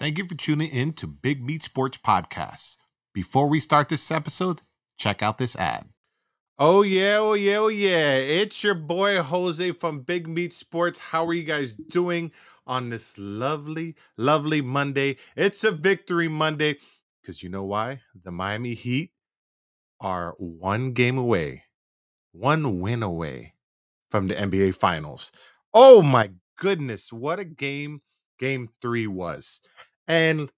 Thank you for tuning in to Big Meat Sports Podcast. Before we start this episode, check out this ad. Oh yeah, oh yeah, oh yeah. It's your boy Jose from Big Meat Sports. How are you guys doing on this lovely, lovely Monday? It's a victory Monday. Because you know why? The Miami Heat are one game away, one win away from the NBA Finals. Oh my goodness, what a game game three was. And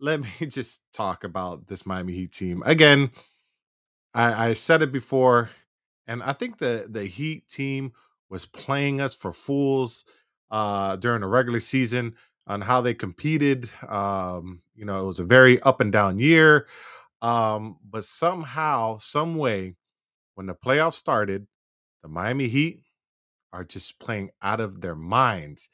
let me just talk about this Miami Heat team. Again, I, I said it before, and I think the, the Heat team was playing us for fools uh, during the regular season on how they competed. Um, you know, it was a very up and down year. Um, but somehow, some way, when the playoffs started, the Miami Heat are just playing out of their minds,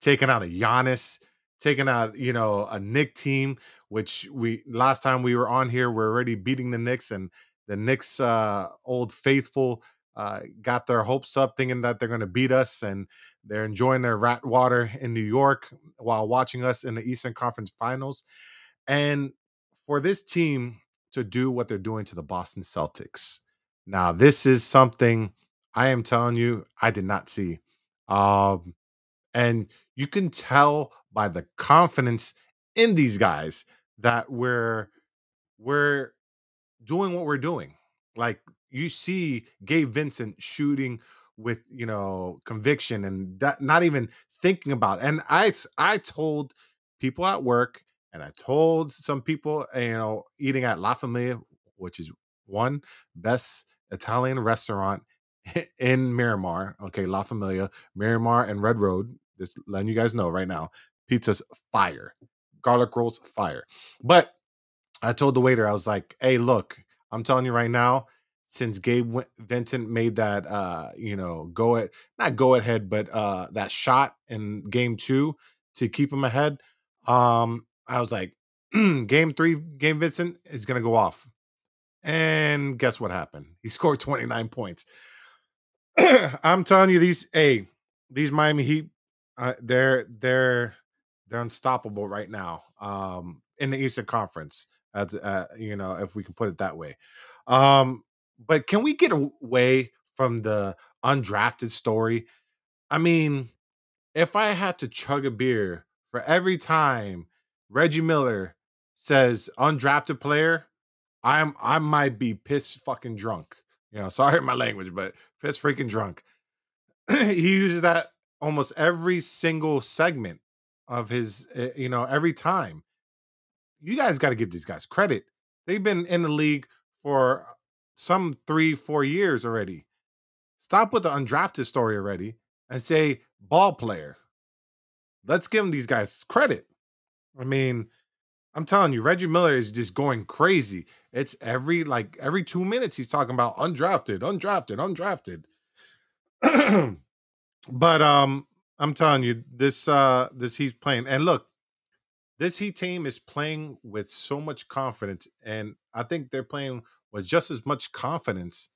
taking out a Giannis, taking out you know a Knick team, which we last time we were on here, we're already beating the Knicks, and the Knicks uh, old faithful uh, got their hopes up, thinking that they're going to beat us, and they're enjoying their rat water in New York while watching us in the Eastern Conference Finals. And for this team to do what they're doing to the Boston Celtics, now this is something I am telling you I did not see. Um, and you can tell by the confidence in these guys that we're we're doing what we're doing. Like you see Gabe Vincent shooting with, you know, conviction and that not even thinking about. It. And I I told people at work and I told some people, eh, you know, eating at La Familia, which is one best Italian restaurant in Miramar. Okay, La Familia, Miramar and Red Road. Just letting you guys know right now. Pizza's fire. Garlic rolls fire. But I told the waiter, I was like, hey, look, I'm telling you right now, since Gabe Vincent made that uh, you know, go at not go ahead, but uh that shot in game two to keep him ahead. Um, I was like, game three, Gabe Vincent is gonna go off. And guess what happened? He scored 29 points. I'm telling you, these hey, these Miami Heat, uh, they're they're they're unstoppable right now. Um, in the Eastern Conference, as uh, you know, if we can put it that way. Um, but can we get away from the undrafted story? I mean, if I had to chug a beer for every time Reggie Miller says undrafted player, I'm I might be pissed fucking drunk. You know, sorry my language, but pissed freaking drunk. he uses that almost every single segment of his, eh, you know, every time. You guys got to give these guys credit. They've been in the league for some three, four years already. Stop with the undrafted story already and say ball player. Let's give them these guys credit. I mean, I'm telling you, Reggie Miller is just going crazy. It's every like every two minutes he's talking about undrafted, undrafted, undrafted. but um, I'm telling you, this uh this he's playing, and look, this Heat team is playing with so much confidence, and I think they're playing with just as much confidence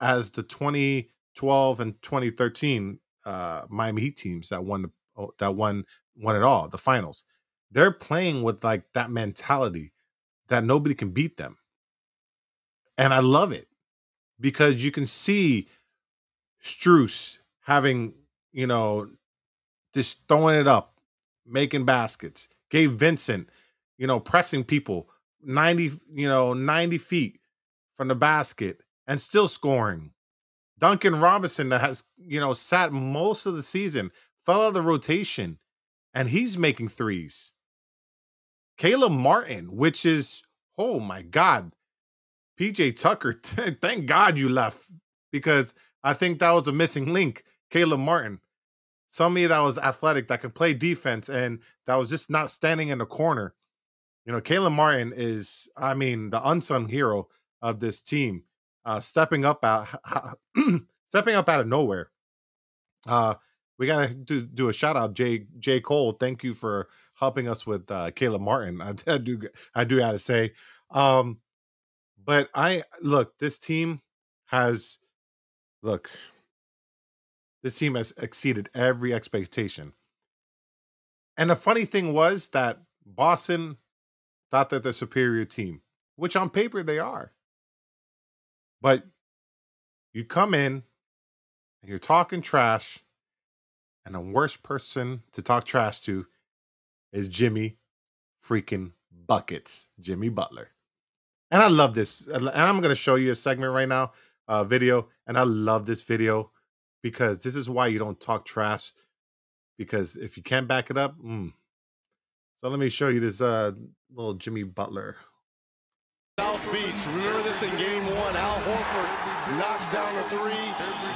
as the 2012 and 2013 uh, Miami Heat teams that won the, that won won it all, the finals. They're playing with like that mentality that nobody can beat them. And I love it because you can see Strus having, you know, just throwing it up, making baskets. Gabe Vincent, you know, pressing people 90, you know, 90 feet from the basket and still scoring. Duncan Robinson that has, you know, sat most of the season, fell out of the rotation, and he's making threes. Caleb Martin, which is, oh my God, PJ Tucker, thank God you left because I think that was a missing link. Caleb Martin, somebody that was athletic, that could play defense, and that was just not standing in the corner. You know, Caleb Martin is, I mean, the unsung hero of this team, uh, stepping up out, stepping up out of nowhere. Uh, we gotta do, do a shout out, Jay Jay Cole. Thank you for helping us with uh, Caleb Martin. I, I do I do gotta say, um, but I look. This team has look. This team has exceeded every expectation. And the funny thing was that Boston thought that they're superior team, which on paper they are. But you come in and you're talking trash, and the worst person to talk trash to is Jimmy freaking Buckets, Jimmy Butler. And I love this. And I'm going to show you a segment right now, uh, video. And I love this video because this is why you don't talk trash. Because if you can't back it up, mm. so let me show you this uh, little Jimmy Butler South Beach. Remember this in game one. Al Horford knocks down the three,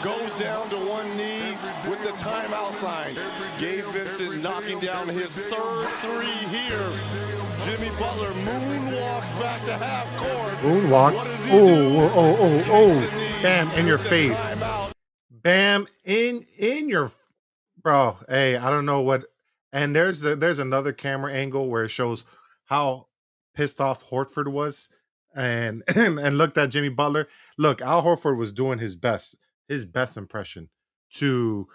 goes down to one knee with the timeout sign. Gabe Vincent knocking down his third three here. Jimmy Butler moonwalks back to half court. Moonwalks. Oh, oh, oh, oh. Bam, in your face. Bam, in in your bro. Hey, I don't know what. And there's a, there's another camera angle where it shows how pissed off Horford was and and, looked at Jimmy Butler. Look, Al Horford was doing his best, his best impression to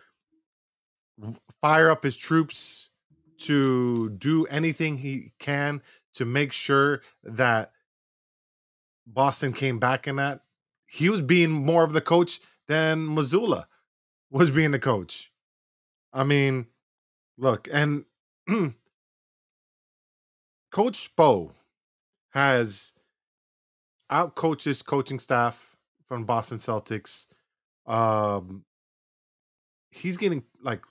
fire up his troops, to do anything he can to make sure that Boston came back in that. He was being more of the coach than Mazzulla was being the coach. I mean, look, and Coach Spo has out coaches coaching staff from Boston Celtics. Um, he's getting like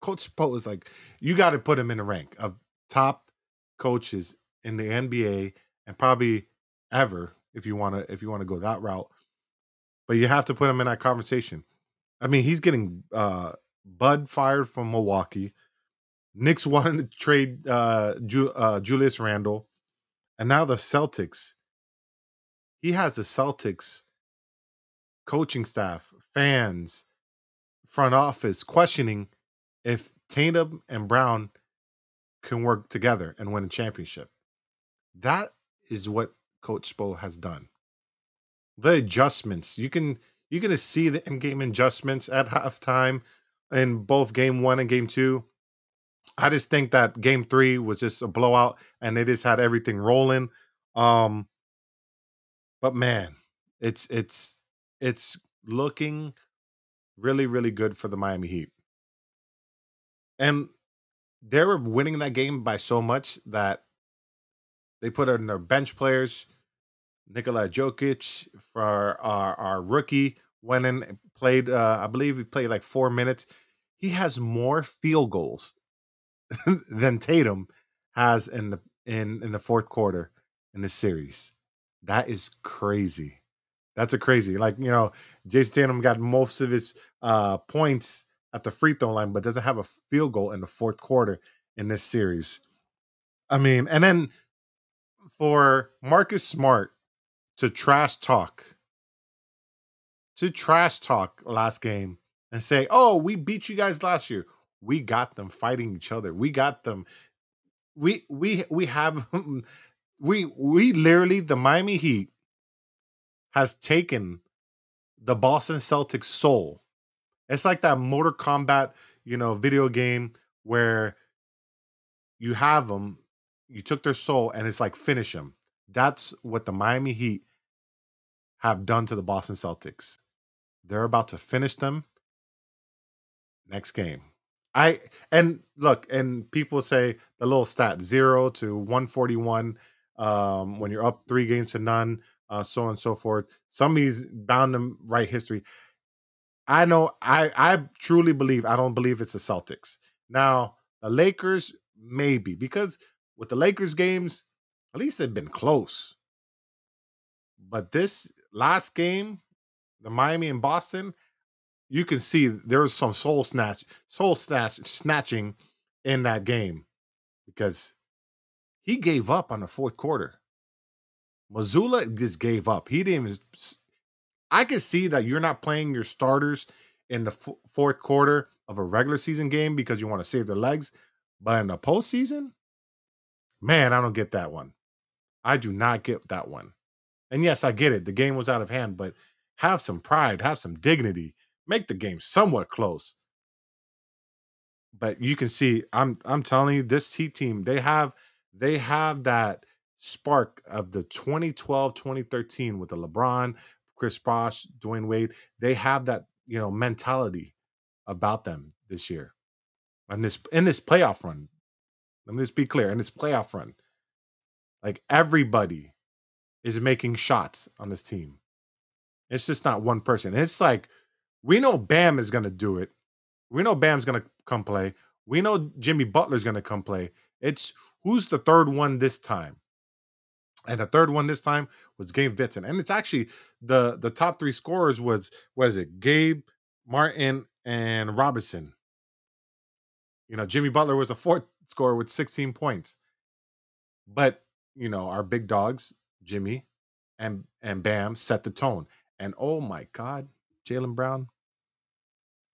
Coach Spo is like you got to put him in the rank of top coaches in the NBA and probably ever if you want to if you want to go that route. But you have to put him in that conversation. I mean, he's getting uh Bud fired from Milwaukee. Knicks wanted to trade uh, Ju- uh, Julius Randle, and now the Celtics he has the Celtics coaching staff, fans, front office questioning if Tatum and Brown can work together and win a championship. That is what Coach Spo has done. The adjustments you can you're gonna see the in-game adjustments at halftime in both game one and game two. I just think that game three was just a blowout and they just had everything rolling. Um, but man, it's it's it's looking really really good for the Miami Heat. And they were winning that game by so much that they put in their bench players. Nikola Jovic for our, our rookie went in and played uh, I believe he played like 4 minutes. He has more field goals than Tatum has in the in in the fourth quarter in the series. That is crazy. That's a crazy. Like, you know, Jayson Tatum got most of his uh points at the free throw line, but doesn't have a field goal in the fourth quarter in this series. I mean, and then for Marcus Smart to trash talk, to trash talk last game and say, oh, we beat you guys last year. We got them fighting each other. We got them. We we we have we we literally the Miami Heat has taken the Boston Celtics soul. It's like that Mortal Kombat, you know, video game where you have them, you took their soul, and it's like finish them. That's what the Miami Heat have done to the Boston Celtics. They're about to finish them next game. I and look, and people say the little stat zero to 141 um, when you're up three games to none, uh, so on and so forth. Somebody's bound to write history. I know. I I truly believe. I don't believe it's the Celtics. Now the Lakers maybe because with the Lakers games, at least they've been close. But this last game, the Miami and Boston, you can see there was some soul snatch, soul snatch snatching in that game because he gave up on the fourth quarter. Mazzulla just gave up. He didn't even. I could see that you're not playing your starters in the f- fourth quarter of a regular season game because you want to save their legs, but in the postseason, man, I don't get that one. I do not get that one. And yes, I get it. The game was out of hand, but have some pride, have some dignity, make the game somewhat close. but you can see I'm I'm telling you this Heat team they have they have that spark of the 2012 2013 with the LeBron, Chris Bosh, Dwyane Wade. They have that you know mentality about them this year, and this in this playoff run. Let me just be clear in this playoff run, like everybody is making shots on this team. It's just not one person. It's like we know Bam is going to do it. We know Bam's going to come play. We know Jimmy Butler's going to come play. It's who's the third one this time? And the third one this time was Gabe Vincent. And it's actually the the top three scorers was what is it? Gabe, Martin, and Robinson. You know, Jimmy Butler was a fourth scorer with 16 points. But, you know, our big dogs, Jimmy and and Bam, set the tone. And oh my God, Jaylen Brown.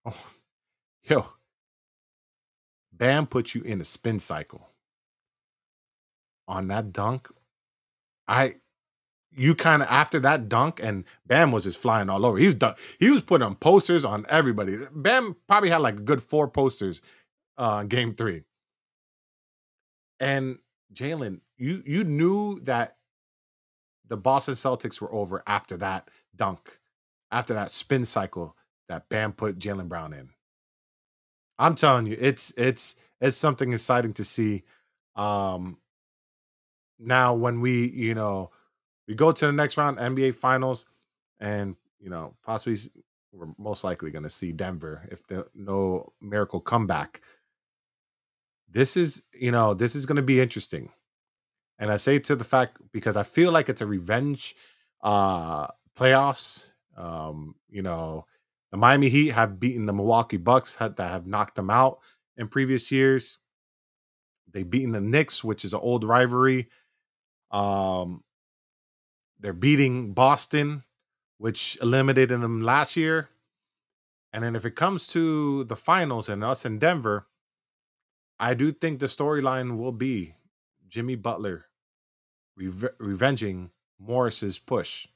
Oh, yo, Bam put you in a spin cycle on that dunk. I you kind of after that dunk and Bam was just flying all over. He was done, he was putting on posters on everybody. Bam probably had like a good four posters uh game three. And Jaylen, you you knew that the Boston Celtics were over after that dunk, after that spin cycle that Bam put Jaylen Brown in. I'm telling you, it's it's it's something exciting to see. Um now when we, you know, we go to the next round, NBA finals, and you know, possibly we're most likely gonna see Denver if the no miracle comeback. This is, you know, this is gonna be interesting. And I say to the fact because I feel like it's a revenge uh playoffs. Um, you know, the Miami Heat have beaten the Milwaukee Bucks that have knocked them out in previous years. They've beaten the Knicks, which is an old rivalry. Um, they're beating Boston, which eliminated them last year. And then if it comes to the finals and us in Denver, I do think the storyline will be Jimmy Butler revenging Morris's push.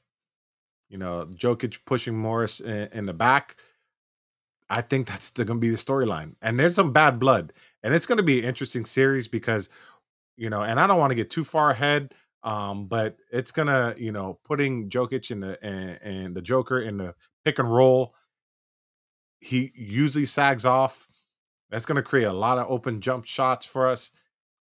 You know, Jokic pushing Morris in, in the back. I think that's going to be the storyline. And there's some bad blood. And it's going to be an interesting series because, you know, and I don't want to get too far ahead, um, but it's to, you know, putting Jokic in the and, and the Joker in the pick and roll. He usually sags off. That's to create a lot of open jump shots for us.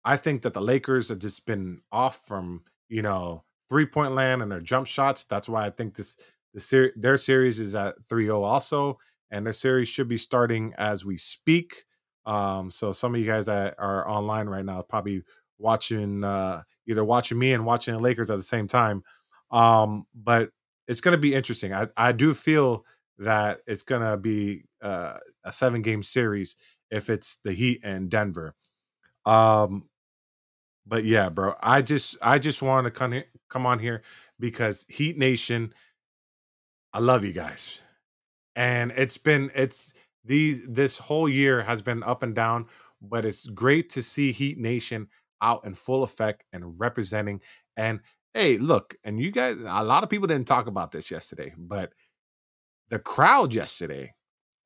I think that the Lakers have just been off from you know, three point land and their jump shots. That's why I think this the ser- their series is at 3-0 also, and their series should be starting as we speak. Um, so some of you guys that are online right now probably watching uh either watching me and watching the Lakers at the same time. Um, but it's gonna be interesting. I, I do feel that it's gonna be uh, a seven game series if it's the Heat and Denver. Um, but yeah, bro, I just I just want to come come on here because Heat Nation, I love you guys, and it's been it's these this whole year has been up and down, but it's great to see Heat Nation out in full effect and representing. And hey, look, and you guys, a lot of people didn't talk about this yesterday, but the crowd yesterday,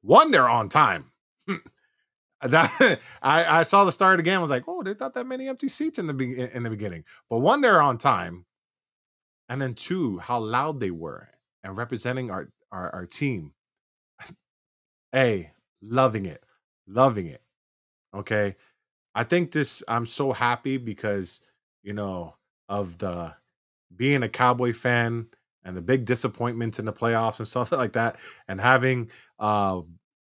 one, they're on time. Hmm. Uh, that I, I saw the start again. I was like, oh, there's not that many empty seats in the be- in the beginning. But one, they're on time, and then two, how loud they were and representing our our, our team. hey, loving it, loving it. Okay, I think this. I'm so happy because you know of the being a Cowboy fan and the big disappointments in the playoffs and stuff like that, and having uh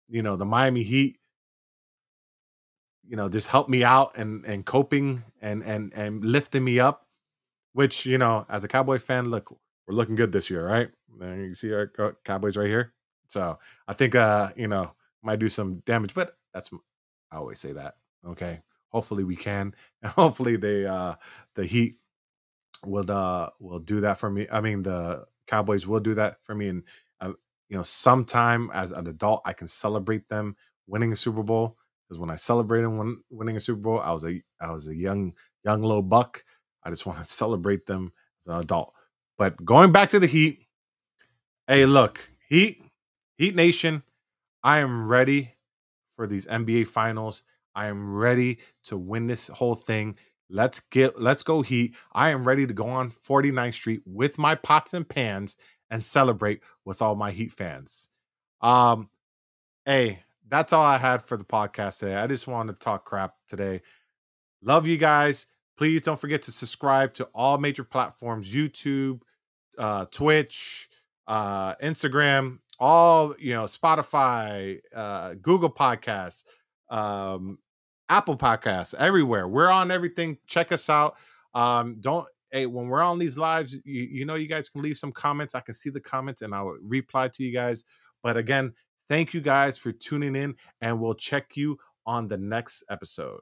you know the Miami Heat you know just help me out and and coping and and and lifting me up which you know as a cowboy fan look we're looking good this year right and you can see our cowboys right here so i think uh you know might do some damage but that's i always say that okay hopefully we can and hopefully they uh the heat will uh will do that for me i mean the cowboys will do that for me and uh, you know sometime as an adult i can celebrate them winning a super bowl because when I celebrated win, winning a Super Bowl, I was a I was a young young little buck. I just want to celebrate them as an adult. But going back to the Heat, hey, look, Heat, Heat Nation, I am ready for these NBA Finals. I am ready to win this whole thing. Let's get let's go Heat. I am ready to go on 49th Street with my pots and pans and celebrate with all my Heat fans. Um hey, that's all I had for the podcast today. I just wanted to talk crap today. Love you guys. Please don't forget to subscribe to all major platforms YouTube, uh, Twitch, uh, Instagram, all, you know, Spotify, uh, Google Podcasts, um, Apple Podcasts, everywhere. We're on everything. Check us out. Um, don't, hey, when we're on these lives, you, you know, you guys can leave some comments. I can see the comments and I'll reply to you guys. But again, thank you guys for tuning in and we'll check you on the next episode.